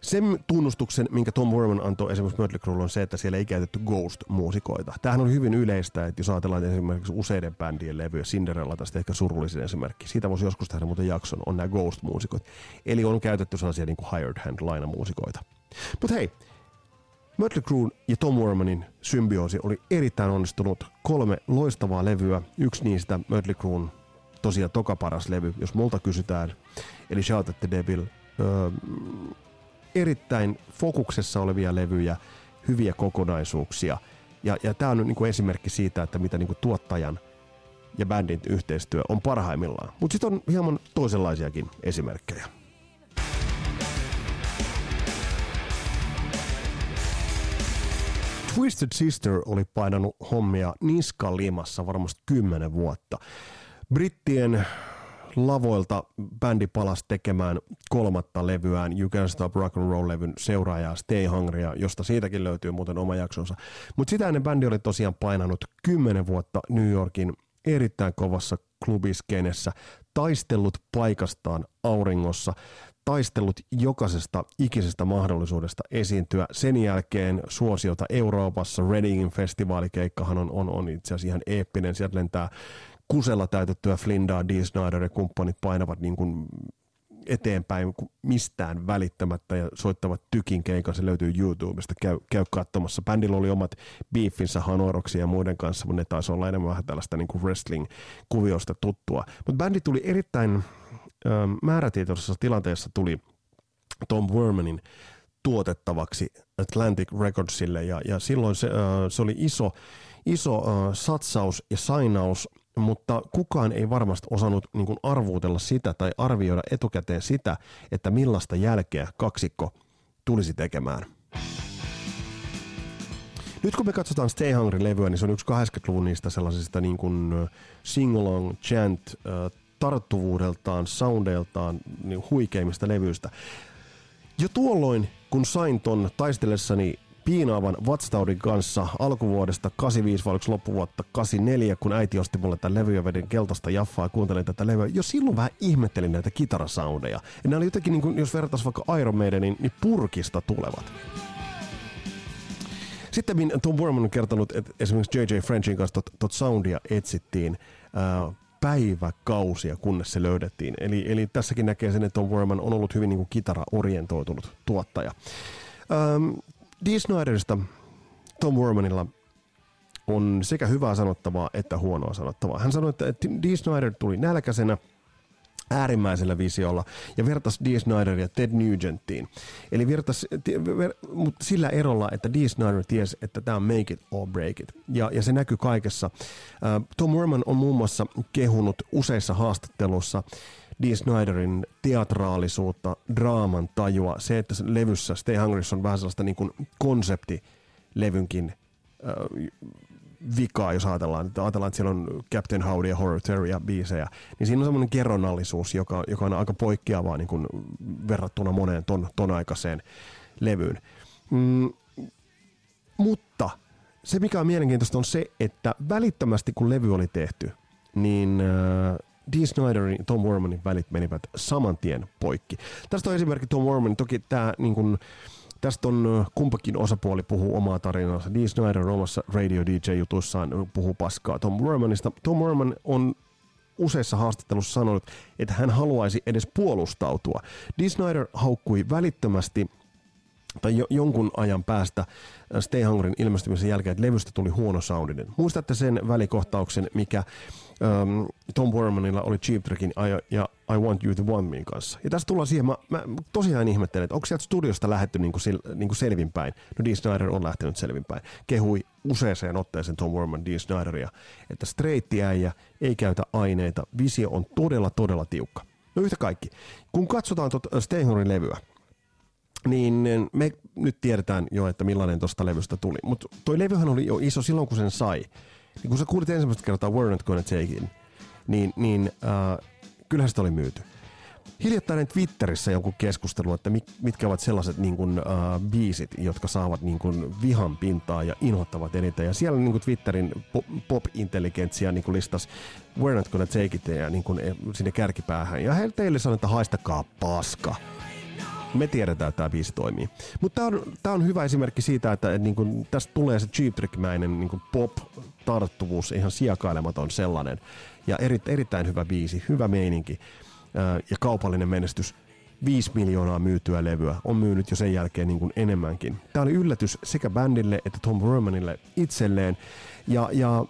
Sen tunnustuksen, minkä Tom Worman antoi esimerkiksi Mötley Crue, on se, että siellä ei käytetty Ghost-muusikoita. Tämähän on hyvin yleistä, että jos ajatellaan esimerkiksi useiden bändien levyjä, Cinderella tästä ehkä surullisin esimerkki, siitä voisi joskus tehdä muuten jakson, on nämä Ghost-muusikot. Eli on käytetty sellaisia niin kuin hired hand lainamuusikoita. Mutta hei, Mötley Crue ja Tom Wormanin symbioosi oli erittäin onnistunut. Kolme loistavaa levyä. Yksi niistä Mötley Cruen tosiaan toka paras levy, jos multa kysytään. Eli Shout at the Devil. Öö, erittäin fokuksessa olevia levyjä, hyviä kokonaisuuksia. Ja, ja tämä on niin kuin esimerkki siitä, että mitä niin kuin tuottajan ja bändin yhteistyö on parhaimmillaan. Mutta sitten on hieman toisenlaisiakin esimerkkejä. Twisted Sister oli painanut hommia niskalimassa varmasti kymmenen vuotta. Brittien lavoilta bändi palasi tekemään kolmatta levyään You Can Stop Rock and Roll-levyn seuraajaa Stay Hungry, josta siitäkin löytyy muuten oma jaksonsa. Mutta sitä ennen bändi oli tosiaan painanut kymmenen vuotta New Yorkin erittäin kovassa klubiskenessä, taistellut paikastaan auringossa, taistellut jokaisesta ikisestä mahdollisuudesta esiintyä. Sen jälkeen suosiota Euroopassa, Readingin festivaalikeikkahan on, on, on itse asiassa ihan eeppinen. Sieltä lentää kusella täytettyä Flindaa, Dee Snyder ja kumppanit painavat niin kuin eteenpäin mistään välittämättä ja soittavat tykin keikan. Se löytyy YouTubesta, käy, käy katsomassa. Bändillä oli omat beefinsä Hanoroksia ja muiden kanssa, mutta ne taisi olla enemmän vähän tällaista niin kuin wrestling-kuviosta tuttua. Mutta bändi tuli erittäin ö, määrätietoisessa tilanteessa tuli Tom Wermanin tuotettavaksi Atlantic Recordsille ja, ja silloin se, ö, se oli iso, iso ö, satsaus ja sainaus mutta kukaan ei varmasti osannut niin kuin arvuutella sitä tai arvioida etukäteen sitä, että millaista jälkeä kaksikko tulisi tekemään. Nyt kun me katsotaan Stay Hungry-levyä, niin se on yksi 80-luvun niistä sellaisista niin kuin sing-along, chant, tarttuvuudeltaan, soundeiltaan niin huikeimmista levyistä. Jo tuolloin, kun sain ton taistellessani piinaavan vatstaudin kanssa alkuvuodesta 85 vai loppuvuotta 84, kun äiti osti mulle tämän levy ja vedin keltaista jaffaa ja kuuntelin tätä levyä. Jo silloin vähän ihmettelin näitä kitarasoundeja. Ja nämä oli jotenkin, niin kuin, jos vertaisi vaikka Iron Maidenin, niin purkista tulevat. Sitten Tom Worman on kertonut, että esimerkiksi J.J. Frenchin kanssa tot, tot soundia etsittiin ää, päiväkausia, kunnes se löydettiin. Eli, eli tässäkin näkee sen, että Tom Worman on ollut hyvin niin kuin kitara-orientoitunut tuottaja. Ähm, Dee Snyderista Tom Wormanilla on sekä hyvää sanottavaa että huonoa sanottavaa. Hän sanoi, että Dee Snyder tuli nälkäisenä äärimmäisellä visiolla ja vertasi Dee Snyderia Ted Nugenttiin. Eli vertasi, ver, mutta sillä erolla, että Dee Snyder tiesi, että tämä on make it or break it. Ja, ja se näkyy kaikessa. Tom Worman on muun muassa kehunut useissa haastatteluissa Dee Snyderin teatraalisuutta, draaman tajua, se, että levyssä Stay Hungry on vähän sellaista niin kuin konseptilevynkin äh, vikaa, jos ajatellaan, että ajatellaan, että siellä on Captain Howdy ja Horror Terry biisejä, niin siinä on semmoinen kerronnallisuus, joka, joka on aika poikkeavaa niin kuin verrattuna moneen ton, ton aikaiseen levyyn. Mm, mutta se, mikä on mielenkiintoista, on se, että välittömästi kun levy oli tehty, niin äh, Dee Snyderin Tom Wormanin välit menivät saman tien poikki. Tästä on esimerkki Tom Worman, toki tämä niin kuin, Tästä on kumpakin osapuoli puhuu omaa tarinansa. Dee Snyder omassa Radio DJ-jutussaan puhuu paskaa Tom Wormanista. Tom Worman on useissa haastattelussa sanonut, että hän haluaisi edes puolustautua. Dee Snyder haukkui välittömästi tai jo, jonkun ajan päästä Stay Hungryn ilmestymisen jälkeen, että levystä tuli huono soundinen. Muistatte sen välikohtauksen, mikä um, Tom Wormanilla oli Cheap Trickin ja I Want You to Want Me kanssa. Ja tässä tullaan siihen, mä, mä tosiaan ihmettelen, että onko sieltä studiosta lähetty niinku, sil, niinku selvinpäin. No Dee Snyder on lähtenyt selvinpäin. Kehui useaseen otteeseen Tom Worman Dee Snyderia, että streitti äijä ei käytä aineita, visio on todella todella tiukka. No yhtä kaikki. Kun katsotaan tuota Hungry levyä, niin me nyt tiedetään jo, että millainen tuosta levystä tuli. Mutta toi levyhän oli jo iso silloin, kun sen sai. Niin kun sä kuulit ensimmäistä kertaa We're Not Gonna Take It, niin, niin äh, kyllähän sitä oli myyty. Hiljattainen Twitterissä joku keskustelu, että mitkä ovat sellaiset niin kuin, uh, biisit, jotka saavat niin kuin, vihan pintaa ja inhottavat eniten. Ja siellä niin kuin Twitterin pop-intelligentsia niin listas We're not gonna take it ja niin kuin, e, sinne kärkipäähän. Ja he teille sanoi, että haistakaa paska me tiedetään, että tämä biisi toimii. Mutta tämä on, tää on hyvä esimerkki siitä, että et, niin tästä tulee se Cheap Trick-mäinen niin pop-tarttuvuus, ihan sijakailematon sellainen. Ja eri, erittäin hyvä biisi, hyvä meininki ää, ja kaupallinen menestys. 5 miljoonaa myytyä levyä on myynyt jo sen jälkeen niin kuin enemmänkin. Tämä oli yllätys sekä bändille että Tom Vermanille itselleen. Ja, ja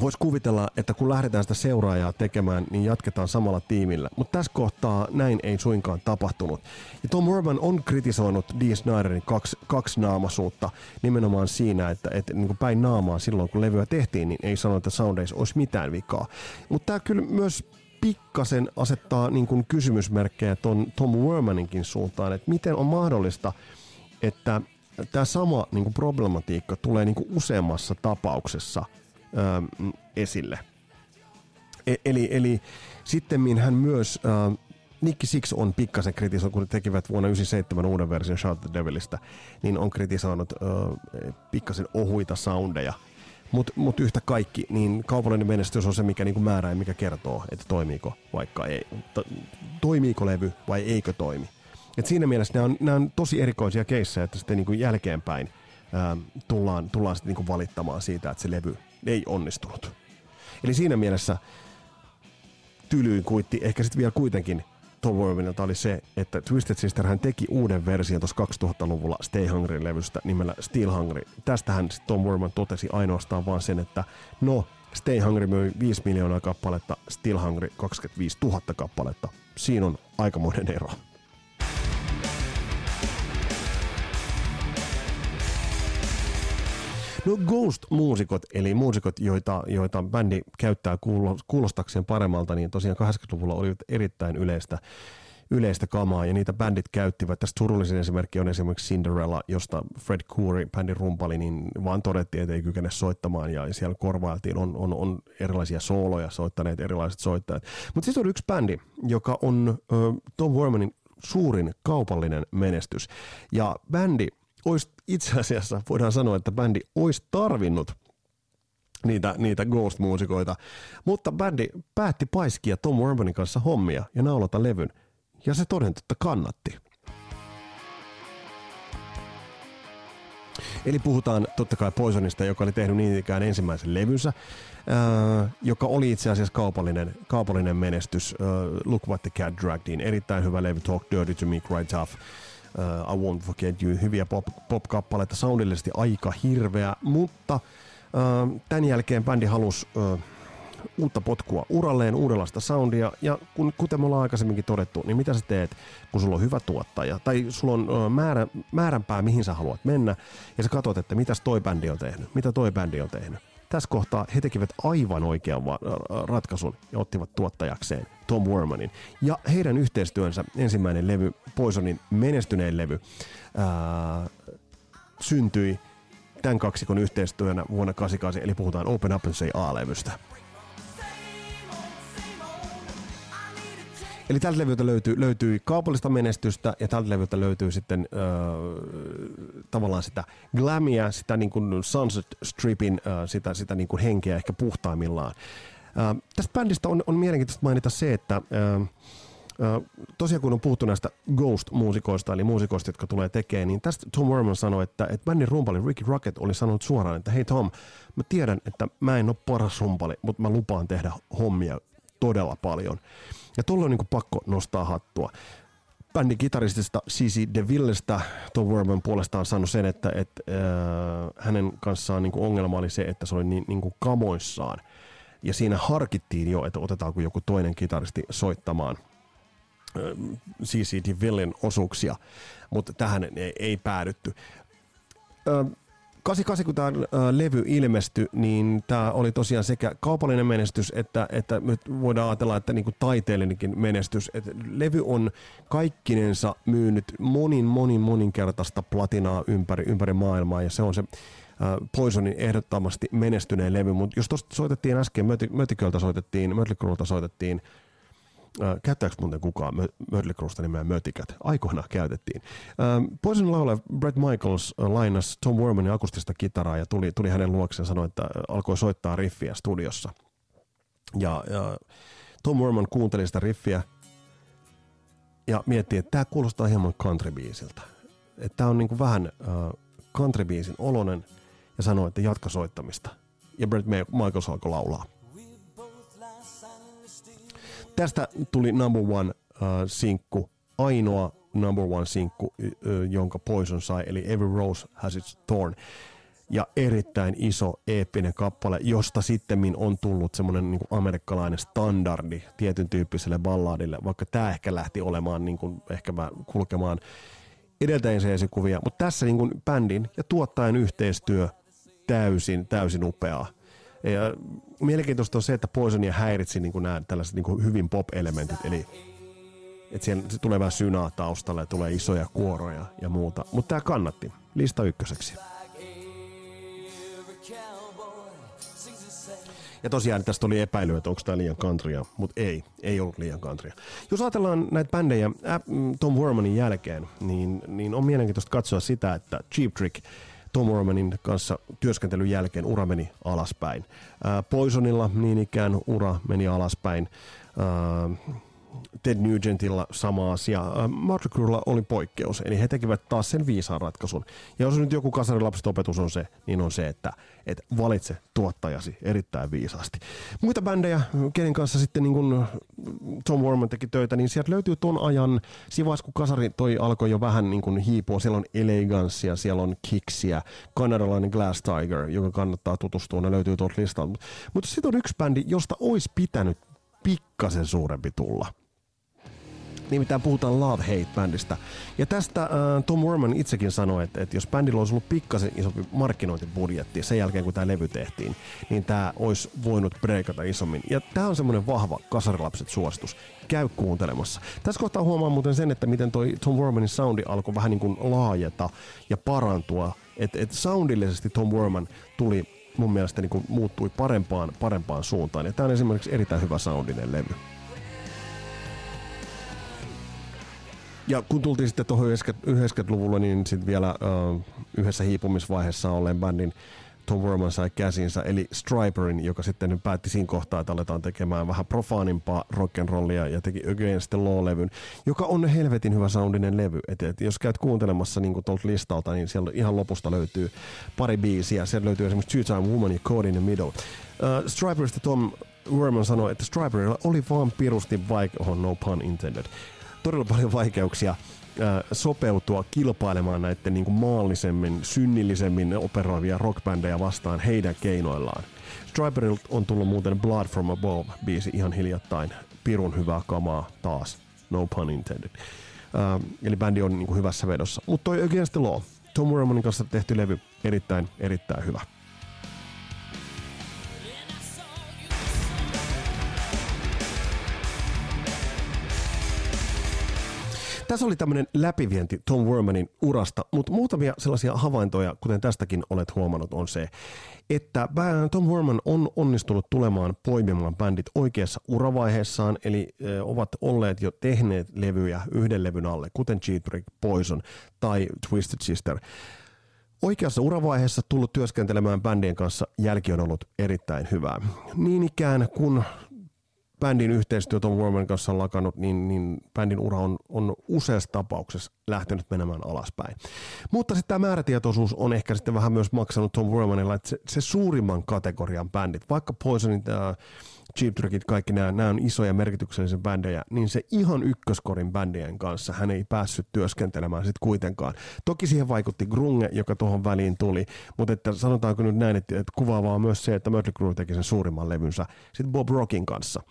voisi kuvitella, että kun lähdetään sitä seuraajaa tekemään, niin jatketaan samalla tiimillä. Mutta tässä kohtaa näin ei suinkaan tapahtunut. Ja Tom Urban on kritisoinut Dee Snyderin kaksi, kaksinaamaisuutta nimenomaan siinä, että, että niin kuin päin naamaa silloin, kun levyä tehtiin, niin ei sano, että soundeissa olisi mitään vikaa. Mutta tämä kyllä myös pikkasen asettaa niin kuin kysymysmerkkejä ton Tom Wormaninkin suuntaan, että miten on mahdollista, että tämä sama niin kuin problematiikka tulee niin kuin useammassa tapauksessa – ö, esille. E- eli, eli sitten hän myös, ö, Nicky Six on pikkasen kritisoinut, kun tekivät vuonna 1997 uuden version Shout the Devilistä, niin on kritisoinut ö, pikkasen ohuita soundeja. Mutta mut yhtä kaikki, niin kaupallinen menestys on se, mikä niinku määrää ja mikä kertoo, että toimiiko vaikka ei. To, toimiiko levy vai eikö toimi. Et siinä mielessä nämä on, on tosi erikoisia keissejä, että sitten niinku jälkeenpäin ää, tullaan, tullaan sitten niinku valittamaan siitä, että se levy ei onnistunut. Eli siinä mielessä tylyin kuitti, ehkä sitten vielä kuitenkin Tom oli se, että Twisted Sister hän teki uuden version tuossa 2000-luvulla Stay Hungry-levystä nimellä Still Hungry. Tästähän Tom Worman totesi ainoastaan vaan sen, että no, Stay Hungry myi 5 miljoonaa kappaletta, Still Hungry 25 000 kappaletta. Siinä on aikamoinen ero. No Ghost-muusikot, eli muusikot, joita, joita bändi käyttää kuulostakseen paremmalta, niin tosiaan 80-luvulla oli erittäin yleistä yleistä kamaa, ja niitä bändit käyttivät. Tästä surullisin esimerkki on esimerkiksi Cinderella, josta Fred Coury, bändin rumpali, niin vaan todettiin, että ei kykene soittamaan, ja siellä korvailtiin, on, on, on erilaisia sooloja soittaneet erilaiset soittajat. Mutta siis on yksi bändi, joka on uh, Tom Wormanin suurin kaupallinen menestys, ja bändi olisi itse asiassa, voidaan sanoa, että bändi olisi tarvinnut niitä, niitä Ghost-muusikoita, mutta bändi päätti paiskia Tom Urbanin kanssa hommia ja naulata levyn, ja se toden totta kannatti. Eli puhutaan totta kai Poisonista, joka oli tehnyt niin ikään ensimmäisen levynsä, äh, joka oli itse asiassa kaupallinen, kaupallinen menestys. Äh, Look What the Cat Dragged In, erittäin hyvä levy, Talk Dirty to Me, Cry Tough I Won't Forget You, hyviä pop, pop-kappaleita, soundillisesti aika hirveä, mutta uh, tämän jälkeen bändi halusi uh, uutta potkua uralleen, uudenlaista soundia, ja kun, kuten me ollaan aikaisemminkin todettu, niin mitä sä teet, kun sulla on hyvä tuottaja, tai sulla on uh, määrä, määränpää, mihin sä haluat mennä, ja sä katsot, että mitäs toi bändi on tehnyt, mitä toi bändi on tehnyt tässä kohtaa he tekivät aivan oikean ratkaisun ja ottivat tuottajakseen Tom Wormanin. Ja heidän yhteistyönsä, ensimmäinen levy, Poisonin menestynein levy, ää, syntyi tämän kaksikon yhteistyönä vuonna 88, eli puhutaan Open Up and Say A-levystä. Eli tältä levyltä löytyy, löytyy kaupallista menestystä ja tältä levyltä löytyy sitten äh, tavallaan sitä glamia, sitä niin kuin Sunset Stripin, äh, sitä, sitä niin kuin henkeä ehkä puhtaimmillaan. Äh, tästä bändistä on, on mielenkiintoista mainita se, että äh, tosiaan kun on puhuttu näistä Ghost-muusikoista, eli muusikoista, jotka tulee tekemään, niin tästä Tom Werman sanoi, että, että bändin rumpali Ricky Rocket oli sanonut suoraan, että hei Tom, mä tiedän, että mä en ole paras rumpali, mutta mä lupaan tehdä hommia todella paljon. Ja tuolla on niin pakko nostaa hattua. Bändin kitaristista Cici DeVillestä Tom Werman puolestaan sanoi sen, että, että äh, hänen kanssaan niin ongelma oli se, että se oli niin, niin kuin kamoissaan. Ja siinä harkittiin jo, että otetaanko joku toinen kitaristi soittamaan – CCD Villin osuuksia, mutta tähän ei, ei päädytty. 88, kun tämä levy ilmestyi, niin tämä oli tosiaan sekä kaupallinen menestys, että, että me voidaan ajatella, että niin kuin taiteellinenkin menestys. Et levy on kaikkinensa myynyt monin, monin, moninkertaista platinaa ympäri, ympäri maailmaa, ja se on se äh, Poisonin ehdottomasti menestyneen levy. Mutta jos tuosta soitettiin äsken, Mötiköltä soitettiin, Mötlikrulta soitettiin Käyttääkö muuten kukaan Mötley Cruesta nimeä Mötikät? Aikoina käytettiin. Poison laulaja Brett Michaels lainas Tom Wermanin akustista kitaraa ja tuli, tuli hänen luokseen sanoi, että alkoi soittaa riffiä studiossa. Ja, ja Tom Werman kuunteli sitä riffiä ja mietti, että tämä kuulostaa hieman countrybiisiltä. Tämä on niin kuin vähän countrybiisin olonen ja sanoi, että jatka soittamista. Ja Brett Michaels alkoi laulaa. Tästä tuli number one uh, sinkku, ainoa number one sinkku, uh, jonka Poison sai, eli Every Rose Has Its Thorn. Ja erittäin iso eeppinen kappale, josta sitten on tullut semmoinen niin amerikkalainen standardi tietyn tyyppiselle balladille, vaikka tämä ehkä lähti olemaan niin kuin, ehkä kulkemaan edeltäjensä esikuvia, mutta tässä niin kuin bändin ja tuottajan yhteistyö täysin, täysin upeaa. Ja mielenkiintoista on se, että Poisonia häiritsi niin kuin nämä tällaiset niin hyvin pop-elementit, eli että siellä tulee vähän synaa taustalla ja tulee isoja kuoroja ja muuta. Mutta tämä kannatti. Lista ykköseksi. Ja tosiaan tästä oli epäily, että onko tämä liian countrya, mutta ei, ei ollut liian countrya. Jos ajatellaan näitä bändejä Tom Wormanin jälkeen, niin, niin on mielenkiintoista katsoa sitä, että Cheap Trick – Tom Ormanin kanssa työskentelyn jälkeen ura meni alaspäin. Poisonilla niin ikään ura meni alaspäin. Ted Nugentilla sama asia. Motley Cruella oli poikkeus, eli he tekivät taas sen viisaan ratkaisun. Ja jos nyt joku kasarilapset opetus on se, niin on se, että et valitse tuottajasi erittäin viisaasti. Muita bändejä, kenen kanssa sitten niin kun Tom Warman teki töitä, niin sieltä löytyy ton ajan, vaiheessa kun kasari toi alkoi jo vähän niin kuin hiipua, siellä on Elegancia, siellä on Kicksia, kanadalainen Glass Tiger, joka kannattaa tutustua, ne löytyy tuolta listalta. Mutta sitten on yksi bändi, josta olisi pitänyt pikkasen suurempi tulla. Nimittäin puhutaan Love Hate-bändistä. Ja tästä äh, Tom Worman itsekin sanoi, että, että jos bändillä olisi ollut pikkasen isompi markkinointibudjetti sen jälkeen, kun tämä levy tehtiin, niin tämä olisi voinut breikata isommin. Ja tämä on semmoinen vahva kasarilapset suositus. Käy kuuntelemassa. Tässä kohtaa huomaa muuten sen, että miten toi Tom Wormanin soundi alkoi vähän niin kuin laajeta ja parantua. Että et soundillisesti Tom Worman tuli mun mielestä niin kuin muuttui parempaan, parempaan suuntaan. Ja tämä on esimerkiksi erittäin hyvä soundinen levy. Ja kun tultiin sitten tuohon 90-luvulle, niin sitten vielä uh, yhdessä hiipumisvaiheessa olleen bändin Tom Worman sai käsinsä, eli Striperin, joka sitten päätti siinä kohtaa, että aletaan tekemään vähän profaanimpaa rock'n'rollia ja teki Against the Law-levyn, joka on helvetin hyvä soundinen levy. Et, et jos käyt kuuntelemassa niin tuolta listalta, niin siellä ihan lopusta löytyy pari biisiä. Sieltä löytyy esimerkiksi Two Time Woman ja Code in the Middle. Uh, Striperista Tom Worman sanoi, että Striperilla oli vaan pirusti vaikea, oh, no pun intended, todella paljon vaikeuksia sopeutua kilpailemaan näiden niin kuin maallisemmin, synnillisemmin operoivia rockbändejä vastaan heidän keinoillaan. Striperilta on tullut muuten Blood from Above biisi ihan hiljattain. Pirun hyvää kamaa taas. No pun intended. Uh, eli bändi on niin kuin hyvässä vedossa. Mutta toi Against the Law, Tom Wermanin kanssa tehty levy, erittäin, erittäin hyvä. Tässä oli tämmöinen läpivienti Tom Wermanin urasta, mutta muutamia sellaisia havaintoja, kuten tästäkin olet huomannut, on se, että Tom Werman on onnistunut tulemaan poimimaan bändit oikeassa uravaiheessaan, eli ovat olleet jo tehneet levyjä yhden levyn alle, kuten Cheap Trick, Poison tai Twisted Sister. Oikeassa uravaiheessa tullut työskentelemään bändien kanssa jälki on ollut erittäin hyvää. Niin ikään kun bändin yhteistyö Tom Worman kanssa on lakannut, niin, niin bändin ura on, on useassa tapauksessa lähtenyt menemään alaspäin. Mutta sitten tämä määrätietoisuus on ehkä sitten vähän myös maksanut Tom Wormanilla, että se, se suurimman kategorian bändit, vaikka Poisonin tämä Cheap Trickit, kaikki nämä, nämä on isoja merkityksellisiä bändejä, niin se ihan ykköskorin bändien kanssa hän ei päässyt työskentelemään sitten kuitenkaan. Toki siihen vaikutti Grunge, joka tuohon väliin tuli, mutta että sanotaanko nyt näin, että, että kuvaavaa on myös se, että Mötley Crüe teki sen suurimman levynsä sitten Bob Rockin kanssa.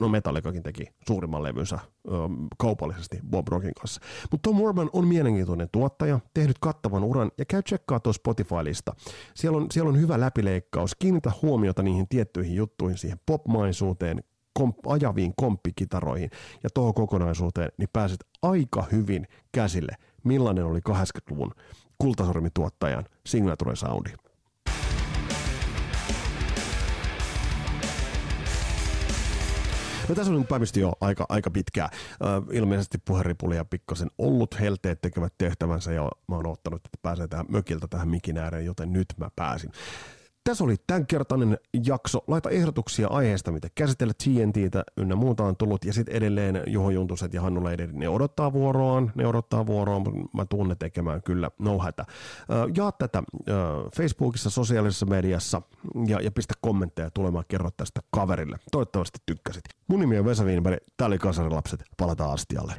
No Metallicakin teki suurimman levynsä kaupallisesti Bob Rockin kanssa. Mutta Tom Morman on mielenkiintoinen tuottaja, tehnyt kattavan uran ja käy tsekkaa tuossa Spotify-lista. Siellä on, siellä on hyvä läpileikkaus, kiinnitä huomiota niihin tiettyihin juttuihin, siihen pop maisuuteen, komp- ajaviin komppikitaroihin ja tuohon kokonaisuuteen, niin pääset aika hyvin käsille, millainen oli 80-luvun kultasormituottajan signature soundi. No tässä on nyt päivistä jo aika, aika pitkää. Uh, ilmeisesti puheripulia pikkasen ollut helteet tekevät tehtävänsä ja mä oon ottanut, että pääsee tähän mökiltä tähän mikin ääreen, joten nyt mä pääsin. Tässä oli tämänkertainen jakso. Laita ehdotuksia aiheesta, mitä käsitellä TNTtä ynnä muuta on tullut. Ja sitten edelleen Juho Juntuset ja Hannu Leideri, ne odottaa vuoroaan. Ne odottaa vuoroaan, mä tuun tekemään kyllä, no hätä. Jaa tätä Facebookissa, sosiaalisessa mediassa ja, ja pistä kommentteja tulemaan kerro tästä kaverille. Toivottavasti tykkäsit. Mun nimi on Vesa Wienberg, tää oli Kasarilapset, palataan astialle.